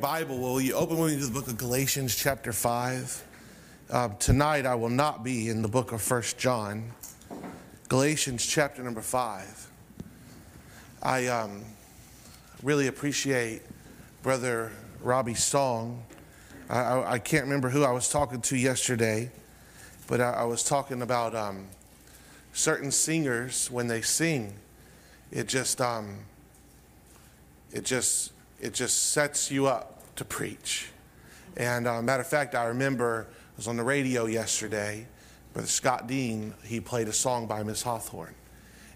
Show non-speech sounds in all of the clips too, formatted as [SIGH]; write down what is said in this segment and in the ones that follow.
Bible, will you open with me to the book of Galatians, chapter 5? Uh, tonight I will not be in the book of First John. Galatians, chapter number 5. I um, really appreciate Brother Robbie's song. I, I, I, can't remember who I was talking to yesterday, but I, I was talking about um, certain singers when they sing. It just, um, it just, it just sets you up to preach. And uh, matter of fact, I remember I was on the radio yesterday. Brother Scott Dean, he played a song by Miss Hawthorne.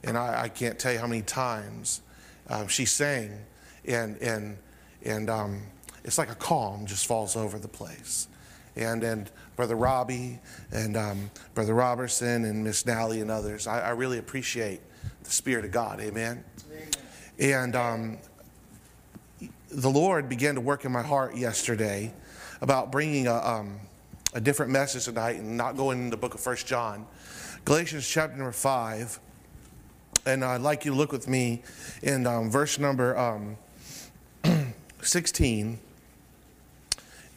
And I, I, can't tell you how many times um, she sang, and, and, and um, it's like a calm just falls over the place. And, and Brother Robbie and um, Brother Robertson and Miss Nally and others, I, I, really appreciate the Spirit of God. Amen. Amen. And um, the Lord began to work in my heart yesterday about bringing a, um, a different message tonight and not going into the book of First John. Galatians chapter number 5. And I'd like you to look with me in um, verse number um, [CLEARS THROAT] 16.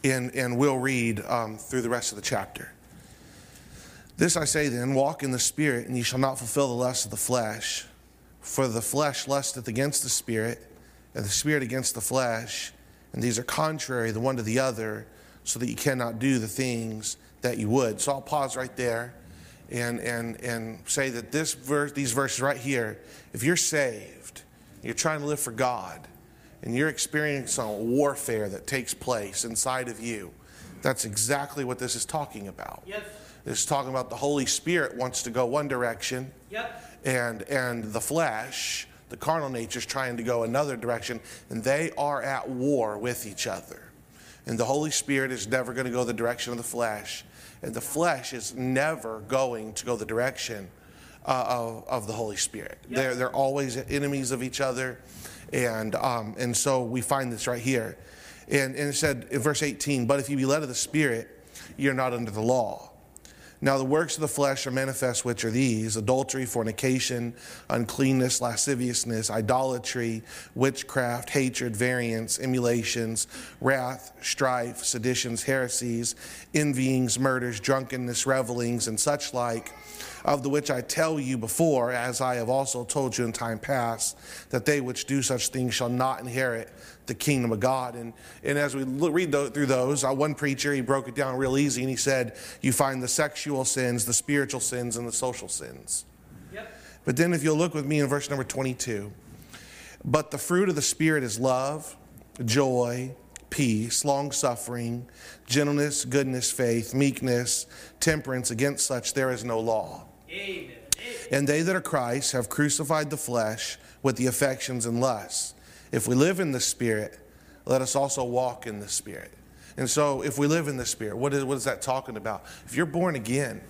And, and we'll read um, through the rest of the chapter. This I say then walk in the Spirit, and ye shall not fulfill the lust of the flesh. For the flesh lusteth against the Spirit and the spirit against the flesh, and these are contrary the one to the other, so that you cannot do the things that you would. So I'll pause right there and, and, and say that this verse, these verses right here, if you're saved, you're trying to live for God, and you're experiencing warfare that takes place inside of you, that's exactly what this is talking about. Yes. This is talking about the Holy Spirit wants to go one direction, yep. and, and the flesh the carnal nature is trying to go another direction, and they are at war with each other. And the Holy Spirit is never going to go the direction of the flesh, and the flesh is never going to go the direction uh, of, of the Holy Spirit. Yep. They're, they're always enemies of each other. And, um, and so we find this right here. And, and it said in verse 18, But if you be led of the Spirit, you're not under the law. Now, the works of the flesh are manifest, which are these adultery, fornication, uncleanness, lasciviousness, idolatry, witchcraft, hatred, variance, emulations, wrath, strife, seditions, heresies, envyings, murders, drunkenness, revelings, and such like, of the which I tell you before, as I have also told you in time past, that they which do such things shall not inherit the kingdom of God. And, and as we read through those, uh, one preacher, he broke it down real easy and he said, You find the sexual sins, the spiritual sins, and the social sins. Yep. But then if you'll look with me in verse number 22, but the fruit of the Spirit is love, joy, peace, long suffering, gentleness, goodness, faith, meekness, temperance. Against such there is no law. Amen. And they that are Christ have crucified the flesh with the affections and lusts. If we live in the Spirit, let us also walk in the Spirit. And so, if we live in the Spirit, what is, what is that talking about? If you're born again,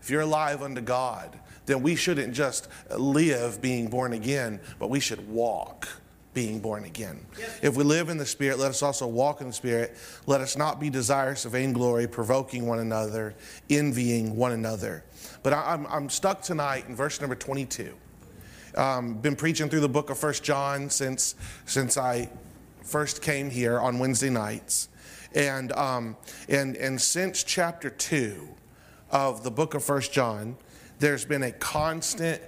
if you're alive unto God, then we shouldn't just live being born again, but we should walk being born again. Yes. If we live in the Spirit, let us also walk in the Spirit. Let us not be desirous of vainglory, provoking one another, envying one another. But I, am I'm, I'm stuck tonight in verse number 22. Um, been preaching through the book of First John since since I first came here on Wednesday nights, and um, and and since chapter two of the book of First John, there's been a constant,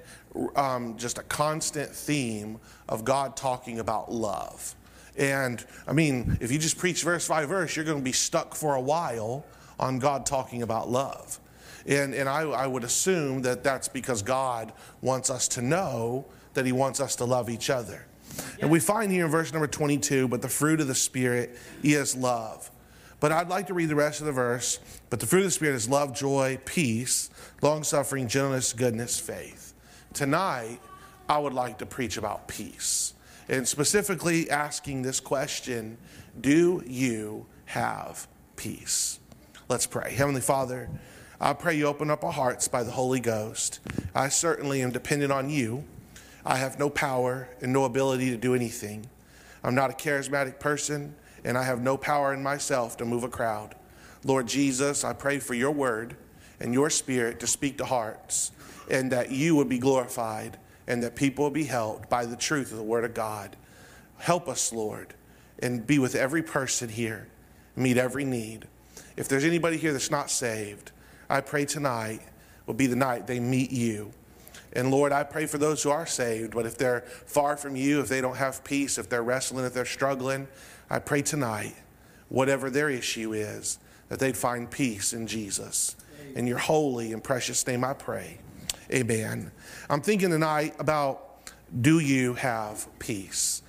um, just a constant theme of God talking about love. And I mean, if you just preach verse by verse, you're going to be stuck for a while on God talking about love. And, and I, I would assume that that's because God wants us to know that He wants us to love each other. And we find here in verse number 22, but the fruit of the Spirit is love. But I'd like to read the rest of the verse. But the fruit of the Spirit is love, joy, peace, long suffering, gentleness, goodness, faith. Tonight, I would like to preach about peace. And specifically asking this question Do you have peace? Let's pray. Heavenly Father, I pray you open up our hearts by the Holy Ghost. I certainly am dependent on you. I have no power and no ability to do anything. I'm not a charismatic person, and I have no power in myself to move a crowd. Lord Jesus, I pray for your word and your spirit to speak to hearts, and that you would be glorified, and that people will be helped by the truth of the word of God. Help us, Lord, and be with every person here, meet every need. If there's anybody here that's not saved, I pray tonight will be the night they meet you. And Lord, I pray for those who are saved, but if they're far from you, if they don't have peace, if they're wrestling, if they're struggling, I pray tonight, whatever their issue is, that they'd find peace in Jesus. In your holy and precious name I pray. Amen. I'm thinking tonight about do you have peace?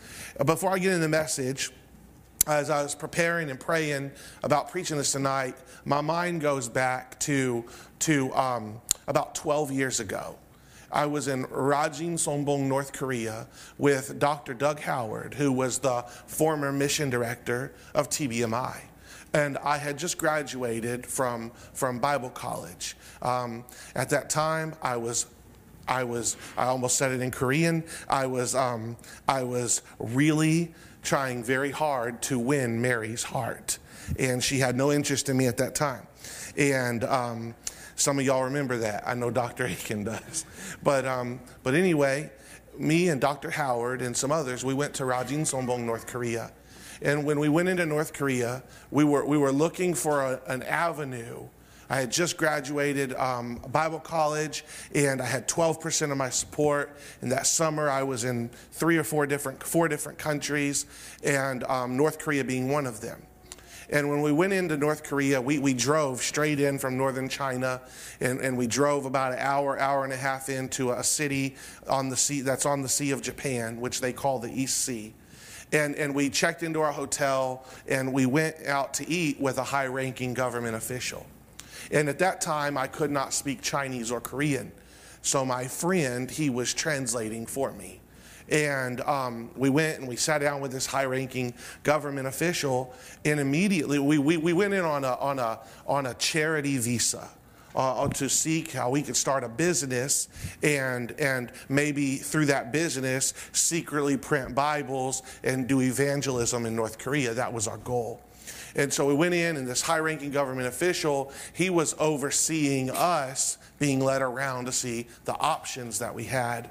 Before I get in the message, as I was preparing and praying about preaching this tonight, my mind goes back to, to um, about 12 years ago. I was in Rajin Songbong, North Korea, with Dr. Doug Howard, who was the former mission director of TBMI. And I had just graduated from, from Bible college. Um, at that time, I was I was, I almost said it in Korean. I was, um, I was really trying very hard to win Mary's heart. And she had no interest in me at that time. And um, some of y'all remember that. I know Dr. [LAUGHS] Aiken does. But, um, but anyway, me and Dr. Howard and some others, we went to Rajin Songbong, North Korea. And when we went into North Korea, we were, we were looking for a, an avenue. I had just graduated um, Bible college and I had 12% of my support. And that summer I was in three or four different, four different countries, and um, North Korea being one of them. And when we went into North Korea, we, we drove straight in from northern China, and, and we drove about an hour, hour and a half into a city on the sea that's on the Sea of Japan, which they call the East Sea. And, and we checked into our hotel and we went out to eat with a high ranking government official. And at that time, I could not speak Chinese or Korean. So my friend, he was translating for me. And um, we went and we sat down with this high ranking government official, and immediately we, we, we went in on a, on, a, on a charity visa. Uh, to seek how we could start a business and and maybe through that business secretly print Bibles and do evangelism in North Korea. That was our goal. And so we went in, and this high ranking government official, he was overseeing us being led around to see the options that we had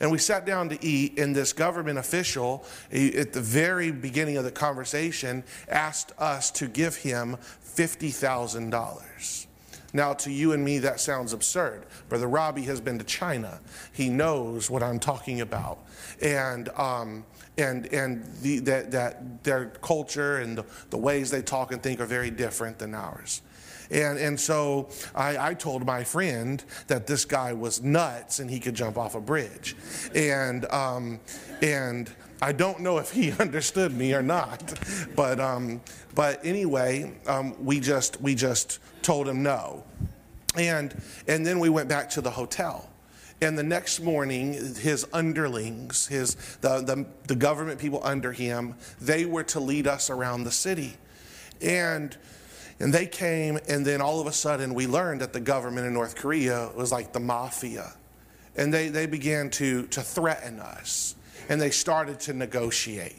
and we sat down to eat, and this government official, at the very beginning of the conversation, asked us to give him $50,000. Now, to you and me, that sounds absurd. Brother Robbie has been to China. He knows what I'm talking about. And, um, and, and the, that, that their culture and the, the ways they talk and think are very different than ours. And, and so I, I told my friend that this guy was nuts and he could jump off a bridge. And, um, and I don't know if he [LAUGHS] understood me or not. But, um, but anyway, um, we, just, we just told him no. And, and then we went back to the hotel. And the next morning, his underlings, his, the, the, the government people under him, they were to lead us around the city. And and they came, and then all of a sudden, we learned that the government in North Korea was like the mafia. And they, they began to, to threaten us, and they started to negotiate.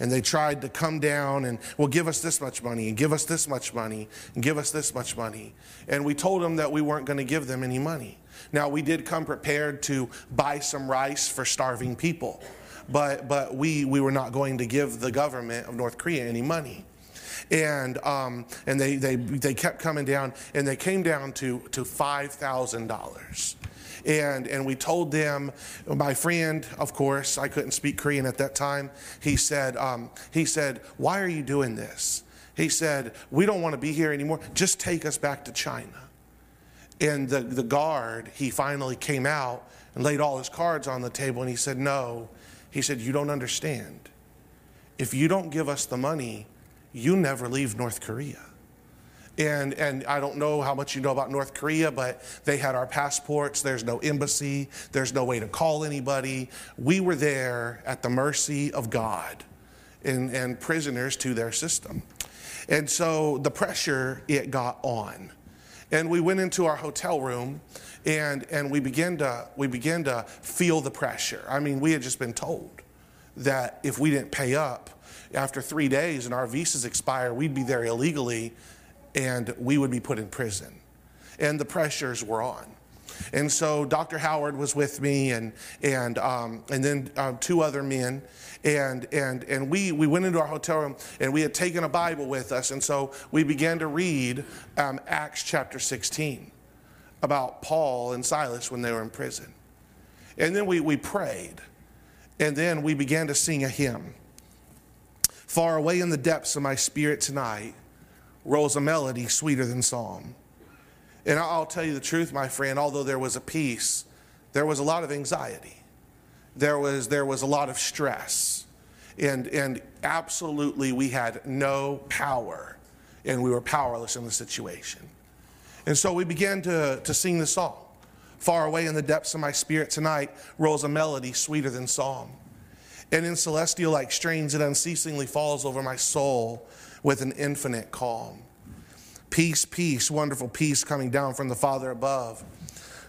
And they tried to come down and, well, give us this much money, and give us this much money, and give us this much money. And we told them that we weren't going to give them any money. Now, we did come prepared to buy some rice for starving people, but, but we, we were not going to give the government of North Korea any money and um, and they, they they kept coming down, and they came down to to five thousand dollars. And, and we told them, my friend, of course, I couldn't speak Korean at that time. He said, um, he said, why are you doing this? He said, we don't want to be here anymore. Just take us back to China. And the, the guard, he finally came out and laid all his cards on the table and he said, no. He said, you don't understand. If you don't give us the money, you never leave North Korea. And, and I don't know how much you know about North Korea, but they had our passports. There's no embassy. There's no way to call anybody. We were there at the mercy of God and, and prisoners to their system. And so the pressure, it got on. And we went into our hotel room and, and we, began to, we began to feel the pressure. I mean, we had just been told that if we didn't pay up, after three days and our visas expire, we'd be there illegally and we would be put in prison. And the pressures were on. And so Dr. Howard was with me, and and um, and then um, two other men, and and and we we went into our hotel room, and we had taken a Bible with us, and so we began to read um, Acts chapter 16 about Paul and Silas when they were in prison, and then we we prayed, and then we began to sing a hymn. Far away in the depths of my spirit tonight rose a melody sweeter than psalm. And I'll tell you the truth, my friend, although there was a peace, there was a lot of anxiety. There was, there was a lot of stress. And, and absolutely, we had no power, and we were powerless in the situation. And so we began to, to sing the song. Far away in the depths of my spirit tonight rolls a melody sweeter than psalm. And in celestial like strains, it unceasingly falls over my soul with an infinite calm. Peace, peace, wonderful peace coming down from the Father above.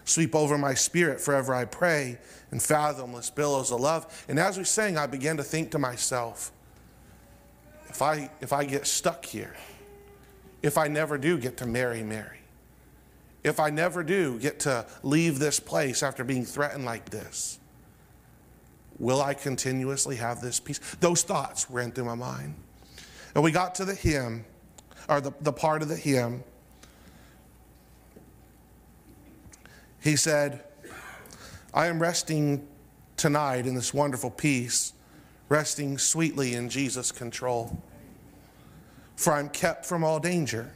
Sweep over my spirit forever, I pray, in fathomless billows of love. And as we sang, I began to think to myself, if I, if I get stuck here, if I never do get to marry Mary, if I never do get to leave this place after being threatened like this, will I continuously have this peace? Those thoughts ran through my mind. And we got to the hymn or the, the part of the hymn, he said, I am resting tonight in this wonderful peace, resting sweetly in Jesus' control. For I'm kept from all danger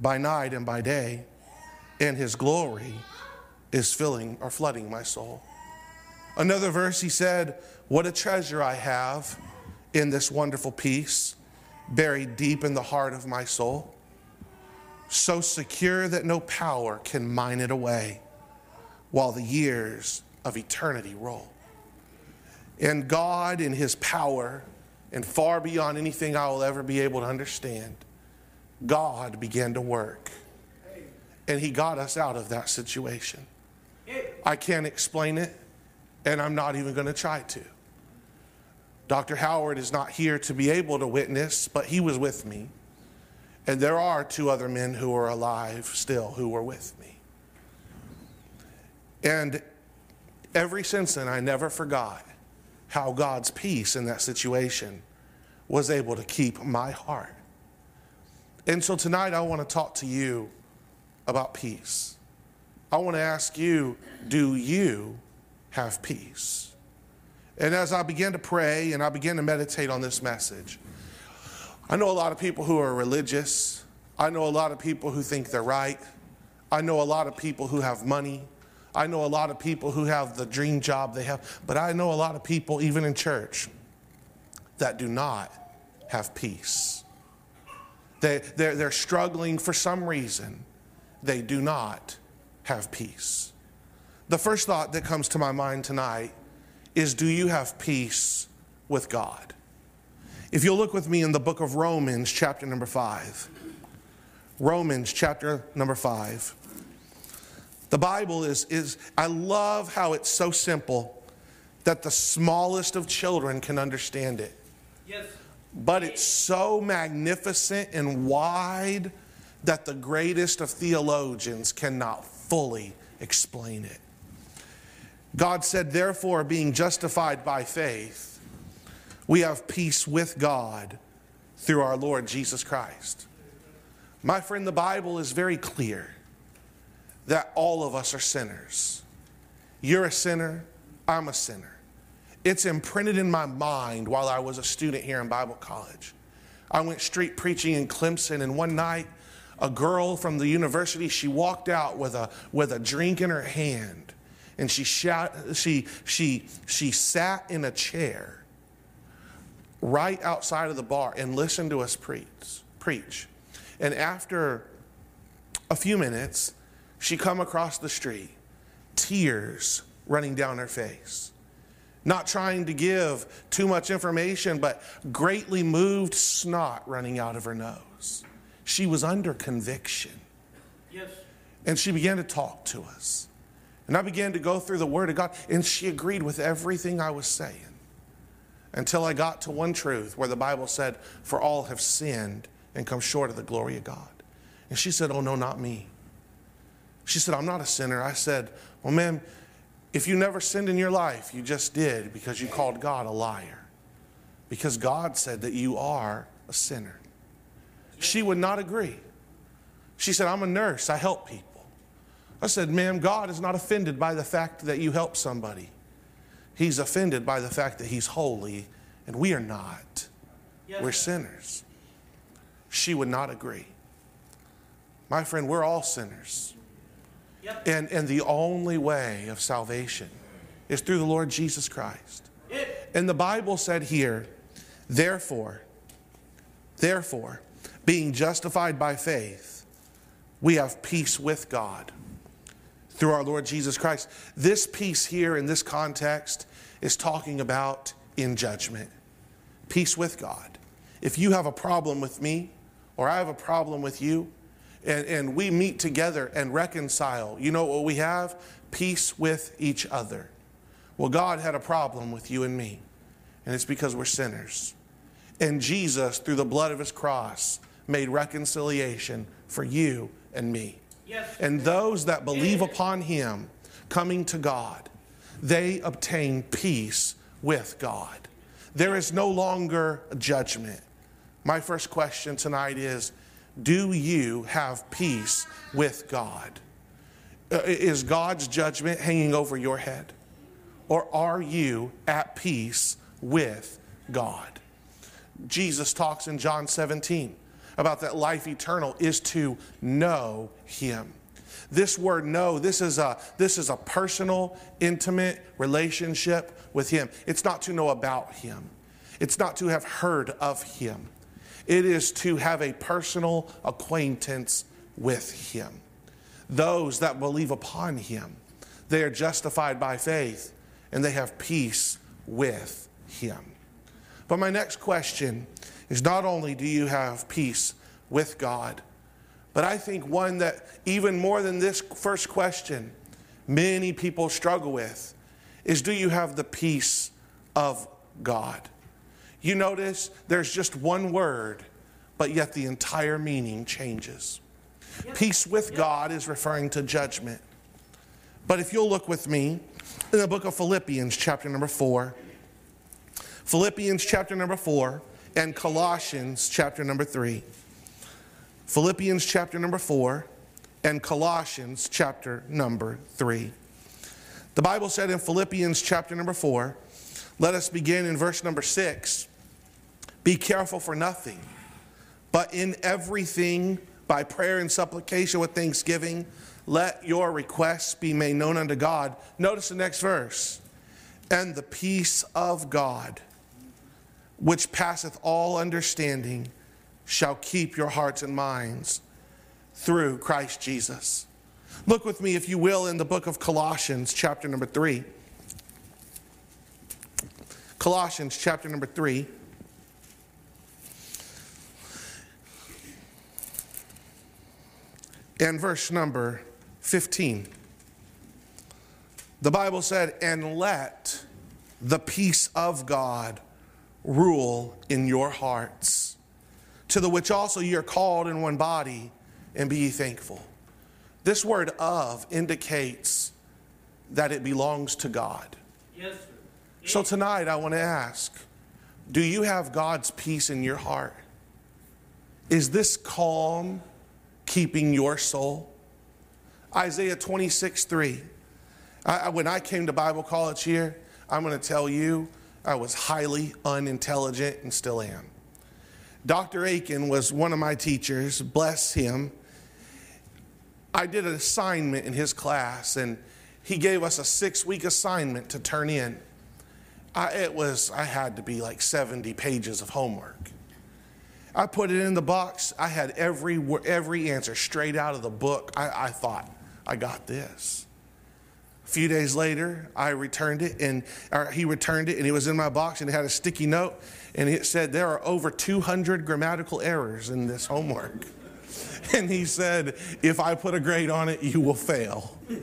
by night and by day, and his glory is filling or flooding my soul. Another verse he said, What a treasure I have in this wonderful peace buried deep in the heart of my soul, so secure that no power can mine it away while the years of eternity roll. And God, in His power, and far beyond anything I will ever be able to understand, God began to work. And He got us out of that situation. I can't explain it, and I'm not even going to try to. Dr. Howard is not here to be able to witness, but he was with me. And there are two other men who are alive still who were with me. And ever since then, I never forgot how God's peace in that situation was able to keep my heart. And so tonight, I want to talk to you about peace. I want to ask you do you have peace? And as I began to pray and I began to meditate on this message, I know a lot of people who are religious. I know a lot of people who think they're right. I know a lot of people who have money. I know a lot of people who have the dream job they have. But I know a lot of people, even in church, that do not have peace. They, they're, they're struggling for some reason. They do not have peace. The first thought that comes to my mind tonight is do you have peace with God? If you'll look with me in the book of Romans, chapter number five. Romans, chapter number five. The Bible is, is, I love how it's so simple that the smallest of children can understand it. Yes. But it's so magnificent and wide that the greatest of theologians cannot fully explain it. God said, therefore, being justified by faith, we have peace with God through our Lord Jesus Christ. My friend, the Bible is very clear that all of us are sinners. You're a sinner, I'm a sinner. It's imprinted in my mind while I was a student here in Bible college. I went street preaching in Clemson, and one night, a girl from the university, she walked out with a, with a drink in her hand and she, shot, she, she, she sat in a chair right outside of the bar and listen to us preach. preach. And after a few minutes, she come across the street, tears running down her face. Not trying to give too much information, but greatly moved snot running out of her nose. She was under conviction. Yes. And she began to talk to us. And I began to go through the Word of God, and she agreed with everything I was saying until I got to one truth where the Bible said, For all have sinned and come short of the glory of God. And she said, Oh, no, not me. She said, I'm not a sinner. I said, Well, ma'am, if you never sinned in your life, you just did because you called God a liar. Because God said that you are a sinner. She would not agree. She said, I'm a nurse, I help people. I said, Ma'am, God is not offended by the fact that you help somebody. He's offended by the fact that He's holy and we are not. Yes, we're sinners. She would not agree. My friend, we're all sinners. Yep. And, and the only way of salvation is through the Lord Jesus Christ. And the Bible said here, therefore, therefore, being justified by faith, we have peace with God through our Lord Jesus Christ. This peace here in this context is talking about in judgment. Peace with God. If you have a problem with me, or I have a problem with you, and, and we meet together and reconcile, you know what we have? Peace with each other. Well, God had a problem with you and me, and it's because we're sinners. And Jesus, through the blood of his cross, made reconciliation for you and me. Yes. And those that believe upon him coming to God, they obtain peace with God. There is no longer judgment. My first question tonight is Do you have peace with God? Uh, is God's judgment hanging over your head? Or are you at peace with God? Jesus talks in John 17 about that life eternal is to know Him. This word know, this is a this is a personal, intimate relationship with him. It's not to know about him. It's not to have heard of him. It is to have a personal acquaintance with him. Those that believe upon him, they are justified by faith and they have peace with him. But my next question is not only do you have peace with God, but I think one that, even more than this first question, many people struggle with is do you have the peace of God? You notice there's just one word, but yet the entire meaning changes. Yep. Peace with yep. God is referring to judgment. But if you'll look with me in the book of Philippians, chapter number four, Philippians, chapter number four, and Colossians, chapter number three. Philippians chapter number 4 and Colossians chapter number 3. The Bible said in Philippians chapter number 4, let us begin in verse number 6. Be careful for nothing, but in everything by prayer and supplication with thanksgiving, let your requests be made known unto God. Notice the next verse. And the peace of God, which passeth all understanding, shall keep your hearts and minds through Christ Jesus. Look with me, if you will, in the book of Colossians, chapter number 3. Colossians, chapter number 3. And verse number 15. The Bible said, And let the peace of God rule in your hearts to the which also ye are called in one body, and be ye thankful. This word of indicates that it belongs to God. Yes, sir. So tonight I want to ask do you have God's peace in your heart? Is this calm keeping your soul? Isaiah 26 3. I, when I came to Bible college here, I'm going to tell you, I was highly unintelligent and still am. Dr. Aiken was one of my teachers, bless him. I did an assignment in his class, and he gave us a six week assignment to turn in. I, it was, I had to be like 70 pages of homework. I put it in the box. I had every, every answer straight out of the book. I, I thought, I got this. A few days later, I returned it, and he returned it, and it was in my box, and it had a sticky note and it said there are over 200 grammatical errors in this homework. [LAUGHS] And he said, if I put a grade on it, you will fail. [LAUGHS]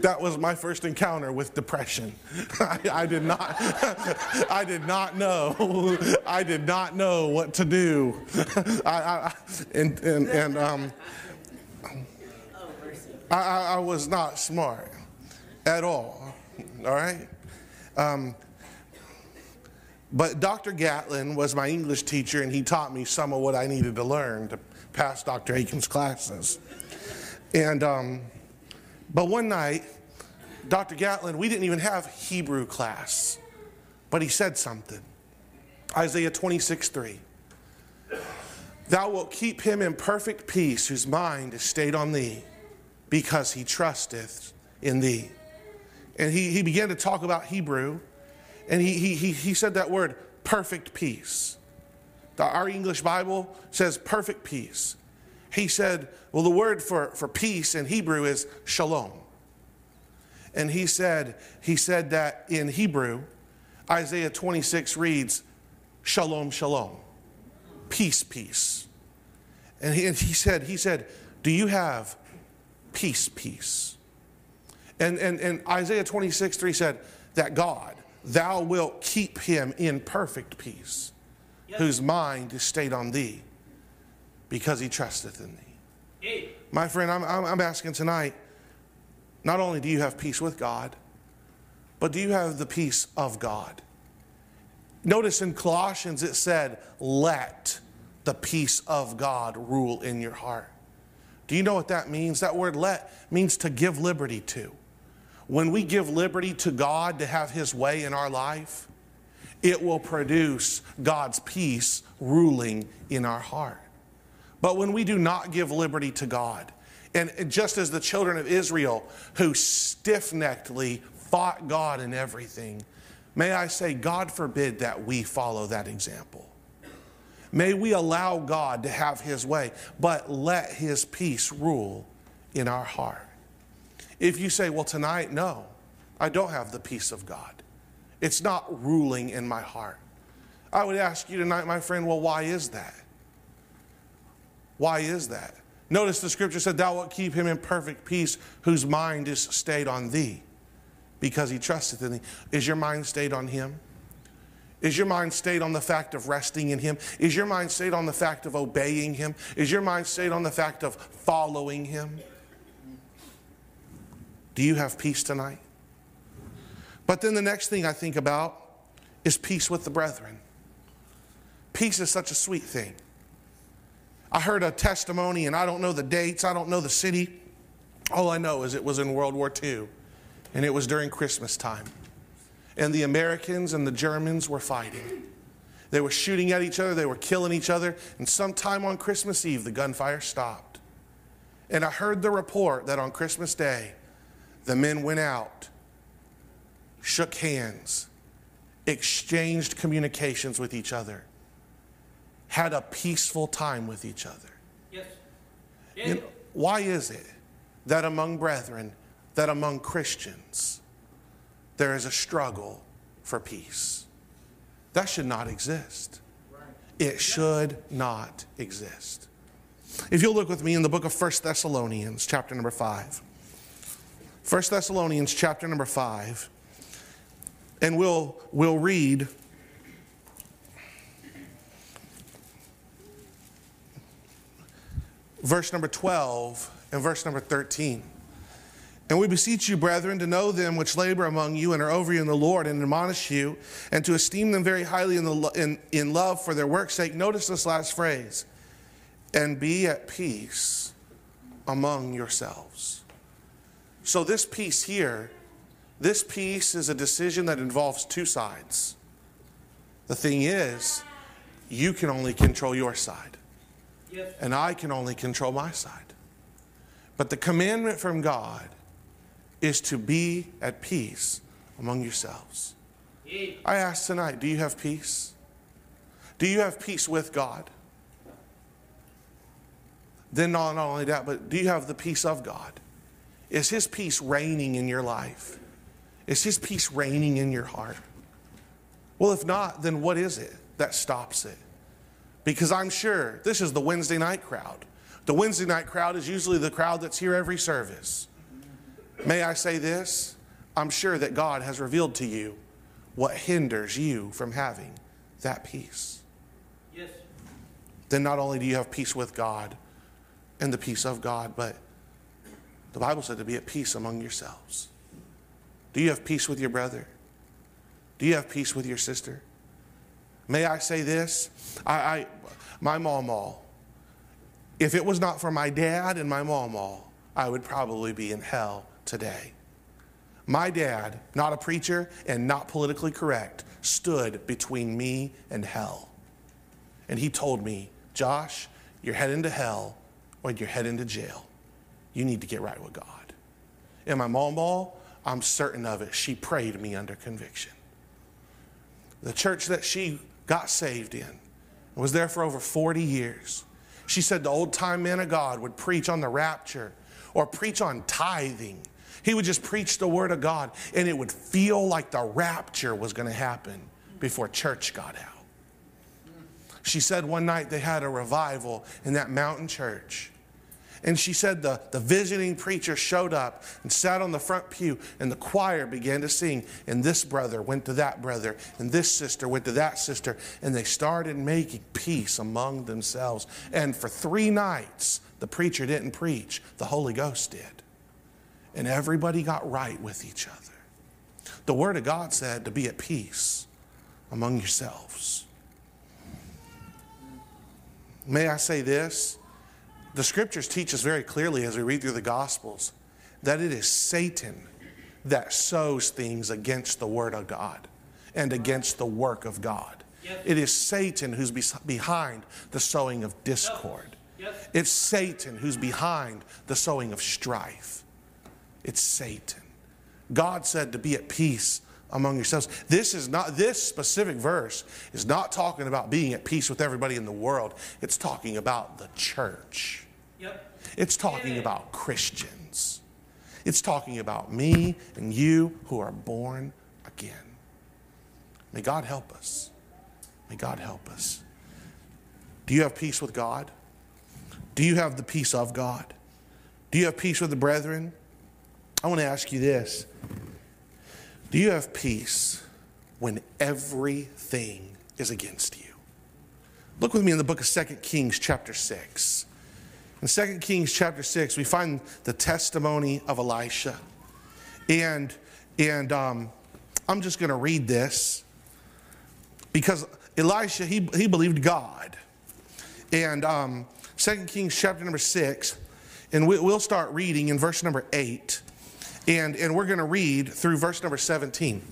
That was my first encounter with depression. [LAUGHS] I, I did not, I did not know, I did not know what to do. I, I, and and, and um, I, I, I was not smart at all. All right? Um, but Dr. Gatlin was my English teacher, and he taught me some of what I needed to learn to pass Dr. Aiken's classes. And, um, but one night, Dr. Gatlin, we didn't even have Hebrew class, but he said something. Isaiah 26, 3. Thou wilt keep him in perfect peace whose mind is stayed on thee, because he trusteth in thee. And he, he began to talk about Hebrew and he, he, he, he said that word, perfect peace. The, our English Bible says perfect peace. He said, well, the word for, for peace in Hebrew is shalom. And he said, he said that in Hebrew, Isaiah 26 reads, shalom, shalom, peace, peace. And he, and he said, he said, do you have peace, peace? And, and, and Isaiah 26, 3 said that God, thou wilt keep him in perfect peace, whose mind is stayed on thee, because he trusteth in thee. Hey. My friend, I'm, I'm asking tonight not only do you have peace with God, but do you have the peace of God? Notice in Colossians it said, let the peace of God rule in your heart. Do you know what that means? That word let means to give liberty to when we give liberty to God to have His way in our life, it will produce God's peace ruling in our heart. But when we do not give liberty to God, and just as the children of Israel who stiff neckedly fought God in everything, may I say, God forbid that we follow that example. May we allow God to have His way, but let His peace rule in our heart. If you say, well, tonight, no, I don't have the peace of God, it's not ruling in my heart. I would ask you tonight, my friend, well, why is that? Why is that? Notice the scripture said, Thou wilt keep him in perfect peace whose mind is stayed on thee because he trusteth in thee. Is your mind stayed on him? Is your mind stayed on the fact of resting in him? Is your mind stayed on the fact of obeying him? Is your mind stayed on the fact of following him? Do you have peace tonight? But then the next thing I think about is peace with the brethren. Peace is such a sweet thing. I heard a testimony, and I don't know the dates, I don't know the city. All I know is it was in World War II, and it was during Christmas time. And the Americans and the Germans were fighting. They were shooting at each other, they were killing each other, and sometime on Christmas Eve, the gunfire stopped. And I heard the report that on Christmas Day, the men went out, shook hands, exchanged communications with each other, had a peaceful time with each other. Yes. You know, why is it that among brethren, that among Christians, there is a struggle for peace? That should not exist. It should not exist. If you'll look with me in the book of 1 Thessalonians, chapter number 5. 1 Thessalonians chapter number 5. And we'll, we'll read verse number 12 and verse number 13. And we beseech you, brethren, to know them which labor among you and are over you in the Lord and admonish you, and to esteem them very highly in, the, in, in love for their work's sake. Notice this last phrase and be at peace among yourselves. So, this peace here, this peace is a decision that involves two sides. The thing is, you can only control your side, yes. and I can only control my side. But the commandment from God is to be at peace among yourselves. I ask tonight do you have peace? Do you have peace with God? Then, not only that, but do you have the peace of God? Is His peace reigning in your life? Is His peace reigning in your heart? Well, if not, then what is it that stops it? Because I'm sure this is the Wednesday night crowd. The Wednesday night crowd is usually the crowd that's here every service. May I say this? I'm sure that God has revealed to you what hinders you from having that peace. Yes. Then not only do you have peace with God and the peace of God, but The Bible said to be at peace among yourselves. Do you have peace with your brother? Do you have peace with your sister? May I say this? I, I my mama, if it was not for my dad and my mama, I would probably be in hell today. My dad, not a preacher and not politically correct, stood between me and hell. And he told me, Josh, you're heading to hell or you're heading to jail. You need to get right with God. And my mom, I'm certain of it, she prayed me under conviction. The church that she got saved in was there for over 40 years. She said the old time man of God would preach on the rapture or preach on tithing. He would just preach the word of God, and it would feel like the rapture was going to happen before church got out. She said one night they had a revival in that mountain church. And she said the, the visiting preacher showed up and sat on the front pew, and the choir began to sing. And this brother went to that brother, and this sister went to that sister, and they started making peace among themselves. And for three nights, the preacher didn't preach, the Holy Ghost did. And everybody got right with each other. The Word of God said to be at peace among yourselves. May I say this? The scriptures teach us very clearly as we read through the Gospels that it is Satan that sows things against the Word of God and against the work of God. Yes. It is Satan who's behind the sowing of discord. Yes. It's Satan who's behind the sowing of strife. It's Satan. God said to be at peace among yourselves. This is not this specific verse is not talking about being at peace with everybody in the world. It's talking about the church. Yep. It's talking about Christians. It's talking about me and you who are born again. May God help us. May God help us. Do you have peace with God? Do you have the peace of God? Do you have peace with the brethren? I want to ask you this do you have peace when everything is against you? Look with me in the book of 2 Kings, chapter 6. In 2 Kings, chapter 6, we find the testimony of Elisha. And, and um, I'm just going to read this because Elisha, he, he believed God. And um, 2 Kings, chapter number 6, and we, we'll start reading in verse number 8. And, and we're going to read through verse number 17.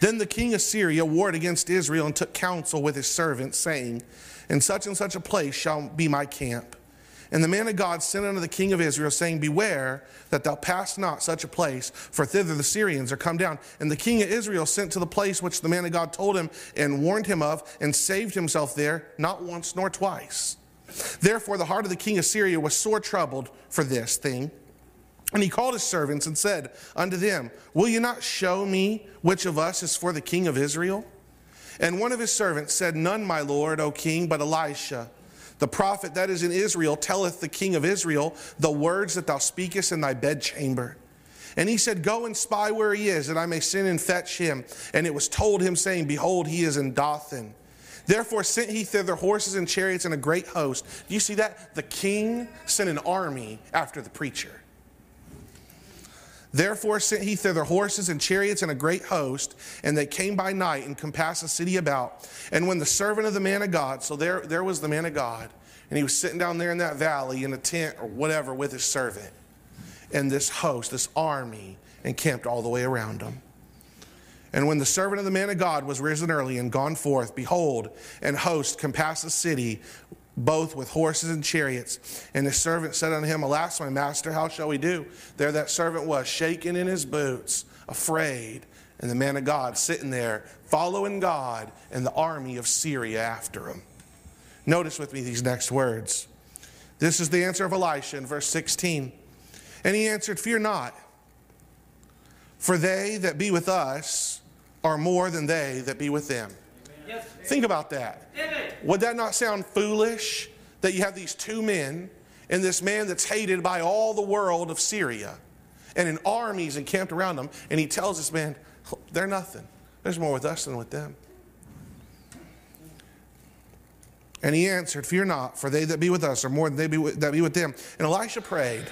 Then the king of Syria warred against Israel and took counsel with his servants, saying, In such and such a place shall be my camp. And the man of God sent unto the king of Israel, saying, Beware that thou pass not such a place, for thither the Syrians are come down. And the king of Israel sent to the place which the man of God told him and warned him of, and saved himself there, not once nor twice. Therefore the heart of the king of Syria was sore troubled for this thing. And he called his servants and said unto them, Will you not show me which of us is for the king of Israel? And one of his servants said, None, my lord, O king, but Elisha. The prophet that is in Israel telleth the king of Israel the words that thou speakest in thy bedchamber. And he said, Go and spy where he is, that I may send and fetch him. And it was told him, saying, Behold, he is in Dothan. Therefore sent he thither horses and chariots and a great host. Do you see that? The king sent an army after the preacher. Therefore sent he thither horses and chariots and a great host, and they came by night and compassed the city about. And when the servant of the man of God, so there, there was the man of God, and he was sitting down there in that valley in a tent or whatever with his servant, and this host, this army, encamped all the way around him. And when the servant of the man of God was risen early and gone forth, behold, an host compassed the city both with horses and chariots. And the servant said unto him, Alas, my master, how shall we do? There that servant was, shaking in his boots, afraid. And the man of God sitting there, following God and the army of Syria after him. Notice with me these next words. This is the answer of Elisha in verse 16. And he answered, Fear not, for they that be with us are more than they that be with them. Think about that. Would that not sound foolish that you have these two men and this man that's hated by all the world of Syria and an armies encamped around them, and he tells this man, they're nothing. There's more with us than with them. And he answered, Fear not, for they that be with us are more than they be with, that be with them. And Elisha prayed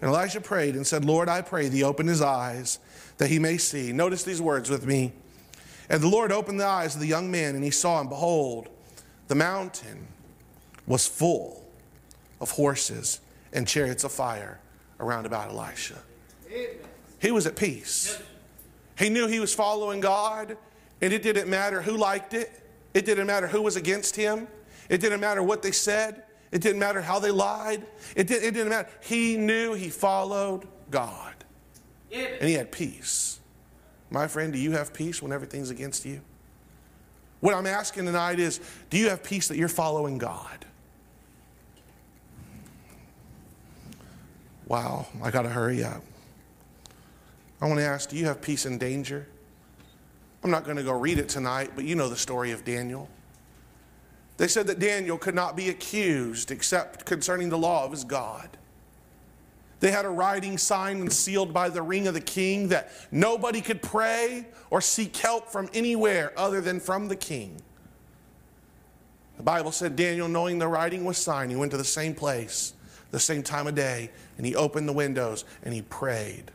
And Elisha prayed and said, Lord, I pray thee, open his eyes that he may see. Notice these words with me. And the Lord opened the eyes of the young man, and he saw, and behold, the mountain was full of horses and chariots of fire around about Elisha. He was at peace. He knew he was following God, and it didn't matter who liked it, it didn't matter who was against him, it didn't matter what they said, it didn't matter how they lied. It, did, it didn't matter. He knew he followed God. And he had peace. My friend, do you have peace when everything's against you? What I'm asking tonight is do you have peace that you're following God? Wow, I got to hurry up. I want to ask do you have peace in danger? I'm not going to go read it tonight, but you know the story of Daniel. They said that Daniel could not be accused except concerning the law of his God. They had a writing signed and sealed by the ring of the king that nobody could pray or seek help from anywhere other than from the king. The Bible said Daniel, knowing the writing was signed, he went to the same place, the same time of day, and he opened the windows and he prayed.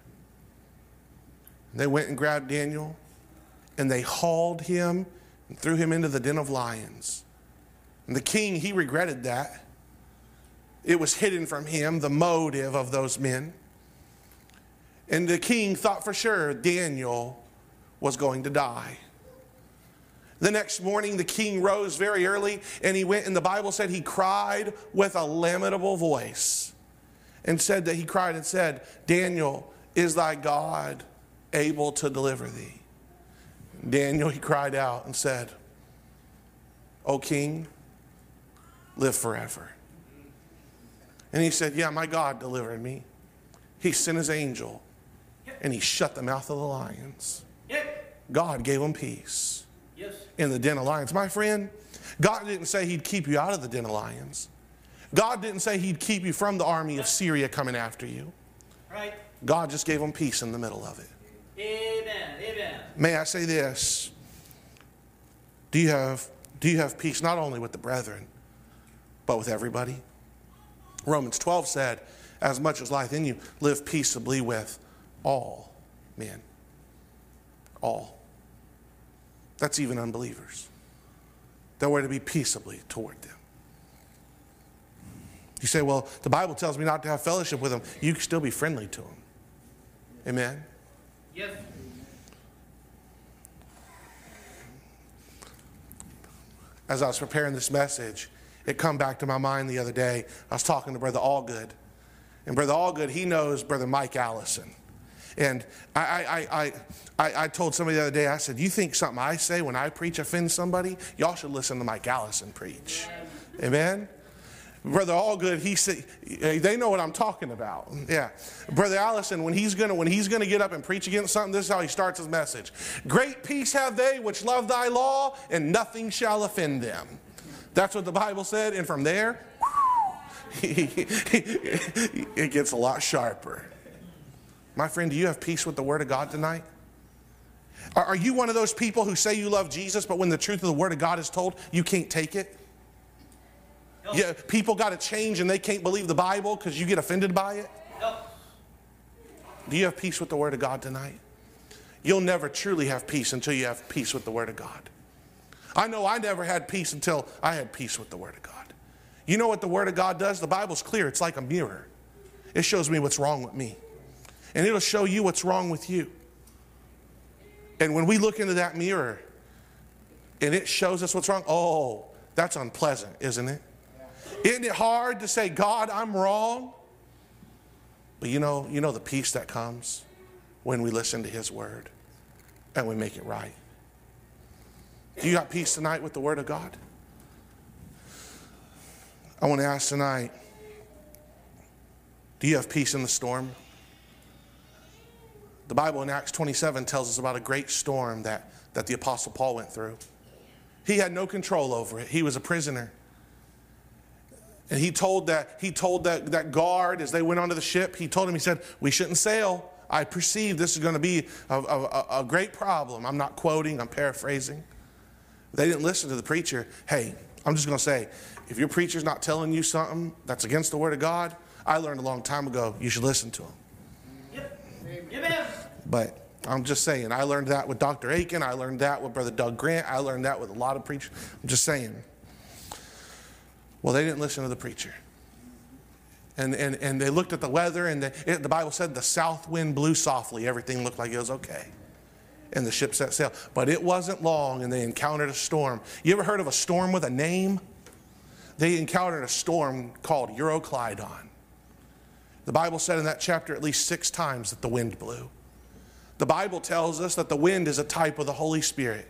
And they went and grabbed Daniel and they hauled him and threw him into the den of lions. And the king, he regretted that. It was hidden from him, the motive of those men. And the king thought for sure Daniel was going to die. The next morning, the king rose very early and he went, and the Bible said he cried with a lamentable voice and said that he cried and said, Daniel, is thy God able to deliver thee? Daniel, he cried out and said, O king, live forever. And he said, Yeah, my God delivered me. He sent his angel and he shut the mouth of the lions. God gave him peace yes. in the den of lions. My friend, God didn't say he'd keep you out of the den of lions. God didn't say he'd keep you from the army of Syria coming after you. Right. God just gave him peace in the middle of it. Amen. Amen. May I say this? Do you have do you have peace not only with the brethren, but with everybody. Romans 12 said, As much as life in you, live peaceably with all men. All. That's even unbelievers. That we're to be peaceably toward them. You say, Well, the Bible tells me not to have fellowship with them. You can still be friendly to them. Amen? Yes. As I was preparing this message, it come back to my mind the other day. I was talking to Brother Allgood. And Brother Allgood, he knows Brother Mike Allison. And I, I, I, I, I told somebody the other day, I said, You think something I say when I preach offends somebody? Y'all should listen to Mike Allison preach. Amen? Brother Allgood, he said, they know what I'm talking about. Yeah. Brother Allison, when he's gonna when he's gonna get up and preach against something, this is how he starts his message. Great peace have they which love thy law, and nothing shall offend them. That's what the Bible said. And from there, [LAUGHS] it gets a lot sharper. My friend, do you have peace with the Word of God tonight? Are you one of those people who say you love Jesus, but when the truth of the Word of God is told, you can't take it? Yeah, people got to change and they can't believe the Bible because you get offended by it? Do you have peace with the Word of God tonight? You'll never truly have peace until you have peace with the Word of God. I know I never had peace until I had peace with the Word of God. You know what the Word of God does? The Bible's clear. It's like a mirror. It shows me what's wrong with me, and it'll show you what's wrong with you. And when we look into that mirror and it shows us what's wrong, oh, that's unpleasant, isn't it? Isn't it hard to say, God, I'm wrong? But you know, you know the peace that comes when we listen to His word and we make it right. Do you got peace tonight with the Word of God? I want to ask tonight do you have peace in the storm? The Bible in Acts 27 tells us about a great storm that, that the Apostle Paul went through. He had no control over it, he was a prisoner. And he told that he told that, that guard as they went onto the ship, he told him, he said, We shouldn't sail. I perceive this is going to be a, a, a great problem. I'm not quoting, I'm paraphrasing. They didn't listen to the preacher. Hey, I'm just going to say, if your preacher's not telling you something that's against the Word of God, I learned a long time ago you should listen to them. Yep. Amen. But I'm just saying, I learned that with Dr. Aiken. I learned that with Brother Doug Grant. I learned that with a lot of preachers. I'm just saying. Well, they didn't listen to the preacher. And, and, and they looked at the weather, and the, it, the Bible said the south wind blew softly. Everything looked like it was okay. And the ship set sail. But it wasn't long, and they encountered a storm. You ever heard of a storm with a name? They encountered a storm called Euroclydon. The Bible said in that chapter at least six times that the wind blew. The Bible tells us that the wind is a type of the Holy Spirit.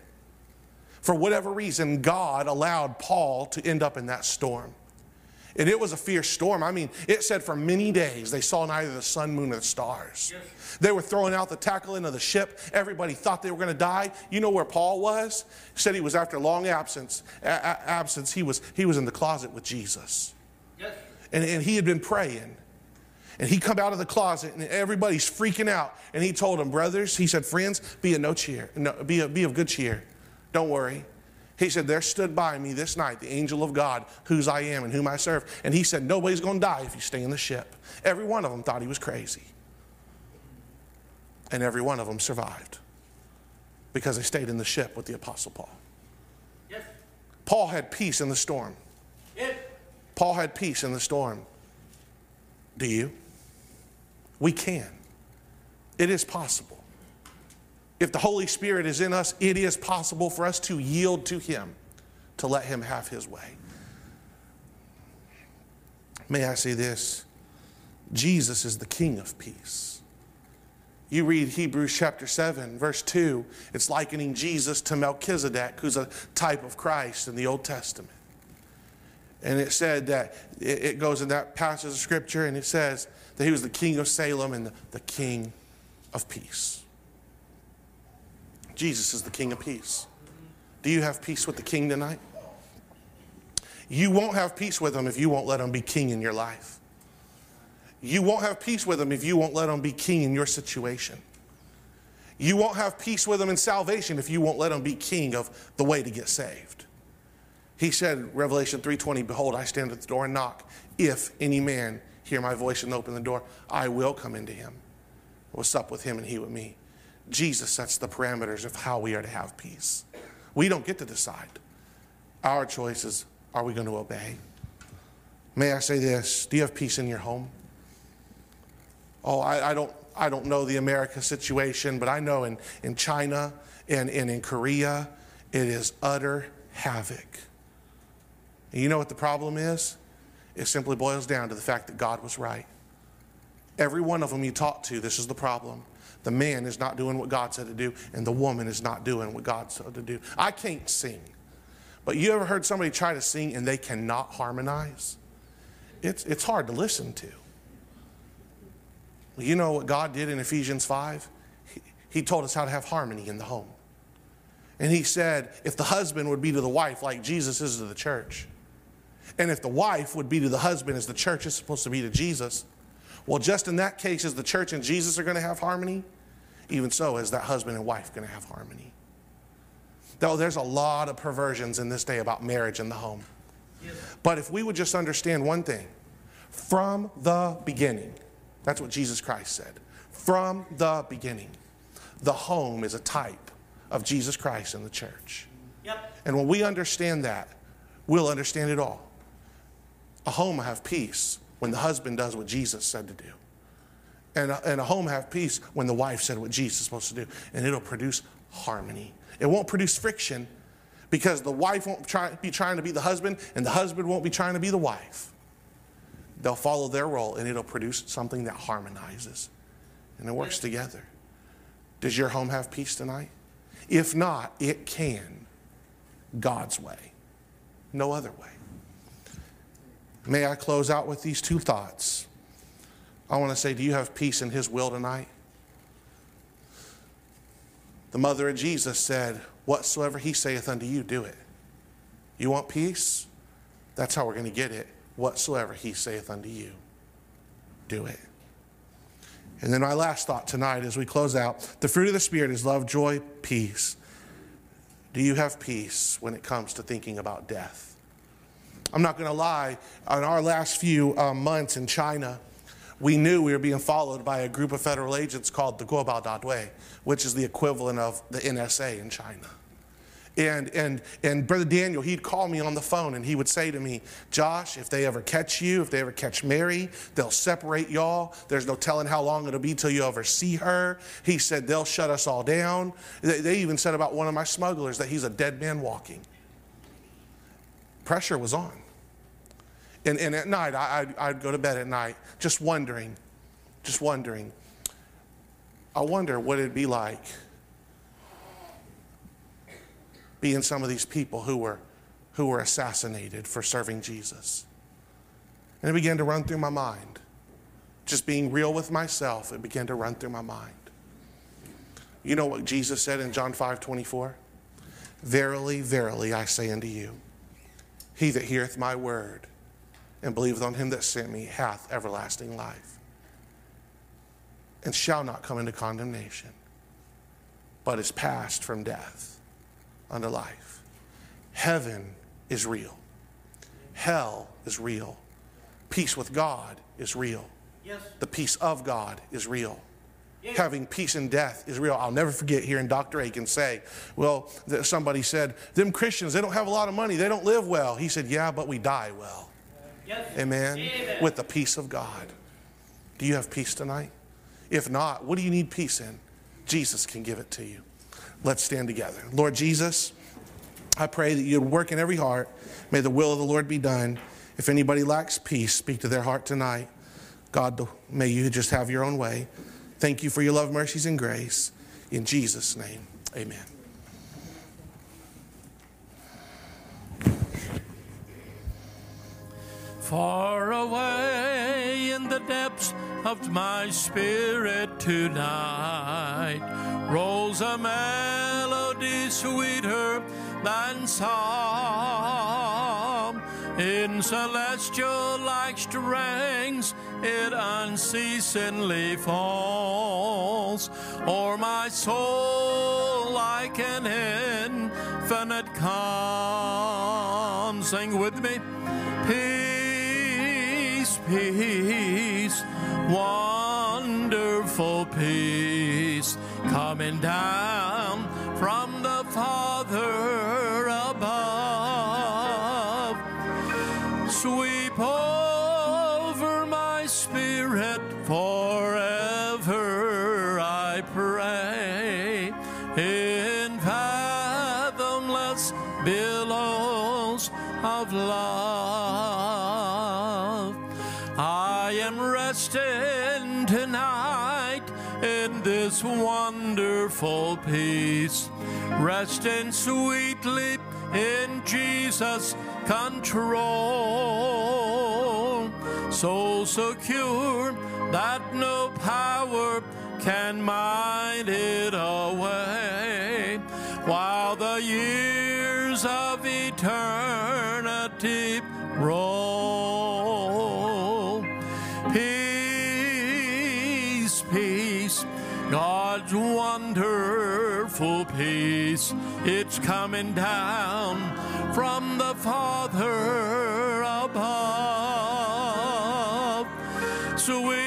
For whatever reason, God allowed Paul to end up in that storm. And it was a fierce storm. I mean, it said for many days they saw neither the sun, moon, or the stars. Yes. They were throwing out the tackle into the ship. Everybody thought they were going to die. You know where Paul was? He said he was after long absence. A- absence, he was he was in the closet with Jesus. Yes. And, and he had been praying. And he come out of the closet and everybody's freaking out. And he told them, brothers, he said, friends, be of no cheer, no, be, a, be of good cheer. Don't worry. He said, There stood by me this night the angel of God, whose I am and whom I serve. And he said, Nobody's going to die if you stay in the ship. Every one of them thought he was crazy. And every one of them survived because they stayed in the ship with the Apostle Paul. Yes. Paul had peace in the storm. Yes. Paul had peace in the storm. Do you? We can. It is possible. If the Holy Spirit is in us, it is possible for us to yield to Him, to let Him have His way. May I say this? Jesus is the King of peace. You read Hebrews chapter 7, verse 2, it's likening Jesus to Melchizedek, who's a type of Christ in the Old Testament. And it said that it goes in that passage of scripture, and it says that he was the king of Salem and the king of peace. Jesus is the King of peace. Do you have peace with the King tonight? You won't have peace with him if you won't let him be king in your life. You won't have peace with him if you won't let him be king in your situation. You won't have peace with him in salvation if you won't let him be king of the way to get saved. He said, Revelation 3:20, Behold, I stand at the door and knock. If any man hear my voice and open the door, I will come into him. Will sup with him and he with me. Jesus sets the parameters of how we are to have peace. We don't get to decide. Our choice is are we going to obey? May I say this? Do you have peace in your home? Oh, I, I don't, I don't know the America situation, but I know in, in China and, and in Korea, it is utter havoc. And you know what the problem is? It simply boils down to the fact that God was right. Every one of them you talk to, this is the problem. The man is not doing what God said to do, and the woman is not doing what God said to do. I can't sing. But you ever heard somebody try to sing and they cannot harmonize? It's, it's hard to listen to. You know what God did in Ephesians 5? He, he told us how to have harmony in the home. And he said, if the husband would be to the wife like Jesus is to the church, and if the wife would be to the husband as the church is supposed to be to Jesus, well, just in that case, as the church and Jesus are going to have harmony, even so is that husband and wife going to have harmony. Though there's a lot of perversions in this day about marriage and the home. But if we would just understand one thing from the beginning, that's what Jesus Christ said. From the beginning, the home is a type of Jesus Christ in the church. Yep. And when we understand that, we'll understand it all. A home will have peace when the husband does what Jesus said to do and a, and a home have peace when the wife said what Jesus is supposed to do. And it'll produce harmony. It won't produce friction because the wife won't try, be trying to be the husband and the husband won't be trying to be the wife. They'll follow their role and it'll produce something that harmonizes and it works together. Does your home have peace tonight? If not, it can God's way, no other way. May I close out with these two thoughts. I want to say, do you have peace in His will tonight? The mother of Jesus said, Whatsoever He saith unto you, do it. You want peace? That's how we're going to get it. Whatsoever He saith unto you, do it. And then my last thought tonight as we close out the fruit of the Spirit is love, joy, peace. Do you have peace when it comes to thinking about death? I'm not going to lie, on our last few um, months in China, we knew we were being followed by a group of federal agents called the Guobao Dadui, which is the equivalent of the NSA in China. And, and, and Brother Daniel, he'd call me on the phone and he would say to me, Josh, if they ever catch you, if they ever catch Mary, they'll separate y'all. There's no telling how long it'll be till you ever see her. He said, they'll shut us all down. They, they even said about one of my smugglers that he's a dead man walking. Pressure was on. And, and at night, I, I'd, I'd go to bed at night just wondering, just wondering. I wonder what it'd be like being some of these people who were, who were assassinated for serving Jesus. And it began to run through my mind. Just being real with myself, it began to run through my mind. You know what Jesus said in John 5 24? Verily, verily, I say unto you, he that heareth my word and believeth on him that sent me hath everlasting life and shall not come into condemnation, but is passed from death unto life. Heaven is real. Hell is real. Peace with God is real. Yes. The peace of God is real. Having peace in death is real. I'll never forget hearing Dr. Aiken say, Well, somebody said, Them Christians, they don't have a lot of money. They don't live well. He said, Yeah, but we die well. Yes. Amen. Amen. With the peace of God. Do you have peace tonight? If not, what do you need peace in? Jesus can give it to you. Let's stand together. Lord Jesus, I pray that you'd work in every heart. May the will of the Lord be done. If anybody lacks peace, speak to their heart tonight. God, may you just have your own way. Thank you for your love, mercies, and grace. In Jesus' name, amen. Far away in the depths of my spirit tonight rolls a melody sweeter than song. In celestial like strings, it unceasingly falls o'er my soul like an infinite calm. Sing with me. Peace, peace, wonderful peace coming down from the Father above. Sweep wonderful peace, resting sweetly in Jesus' control. So secure that no power can mine it away, while the years of eternity roll. Wonderful peace. It's coming down from the Father above. Sweep over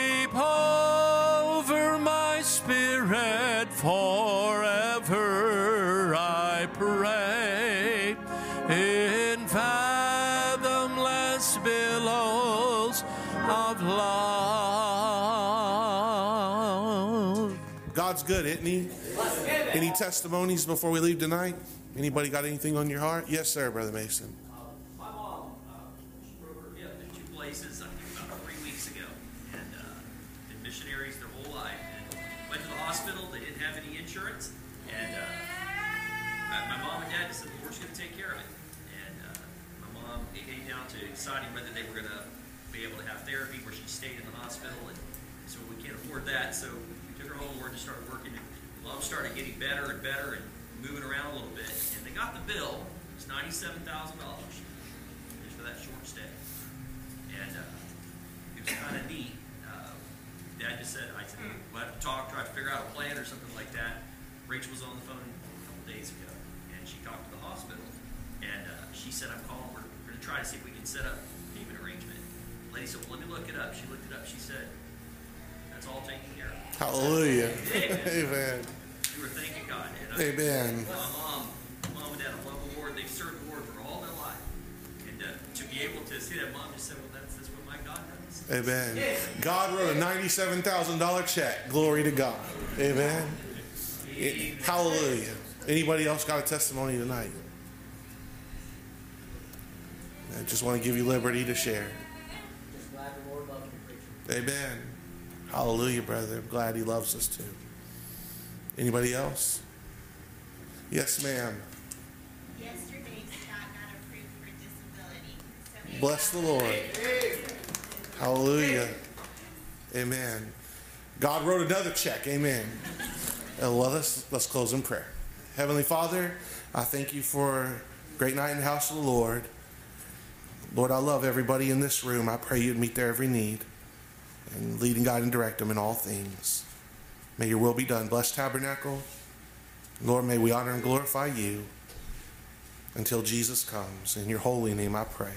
Any testimonies before we leave tonight? Anybody got anything on your heart? Yes, sir, Brother Mason. My mom, uh, places, about three weeks ago, and uh, missionaries their whole life. Went to the hospital. They didn't have any insurance, and uh, my mom and dad said going to take care of it. And uh, my mom came down to deciding whether they were going to be able to have therapy where she stayed in the hospital, and so we can't afford that. So we took her home. Lord just started Started getting better and better and moving around a little bit. And they got the bill. It was ninety-seven thousand dollars just for that short stay. And uh, it was kind of neat. Uh, Dad just said, I said, we'll have to talk, try to figure out a plan or something like that. Rachel was on the phone a couple days ago, and she talked to the hospital. And uh, she said, I'm calling, we're, we're going to try to see if we can set up payment arrangement. Lady said, well, let me look it up. She looked it up. She said, That's all taken care of. Hallelujah. [LAUGHS] Amen. We were thanking God. And I, Amen. My mom, mom and dad love the Lord. They've served the Lord for all their life. And uh, to be able to see that, mom just said, well, that's, that's what my God does. Amen. God wrote a $97,000 check. Glory to God. Amen. Hallelujah. Anybody else got a testimony tonight? I just want to give you liberty to share. Just glad the Lord loves me, preacher. Amen. Hallelujah, brother. I'm glad he loves us too. Anybody else? Yes, ma'am. Yesterday, Scott got approved for disability. So Bless the Lord. Hallelujah. Amen. God wrote another check. Amen. Uh, well, let's, let's close in prayer. Heavenly Father, I thank you for a great night in the house of the Lord. Lord, I love everybody in this room. I pray you'd meet their every need and lead and guide and direct them in all things. May your will be done. Bless Tabernacle. Lord, may we honor and glorify you until Jesus comes. In your holy name I pray.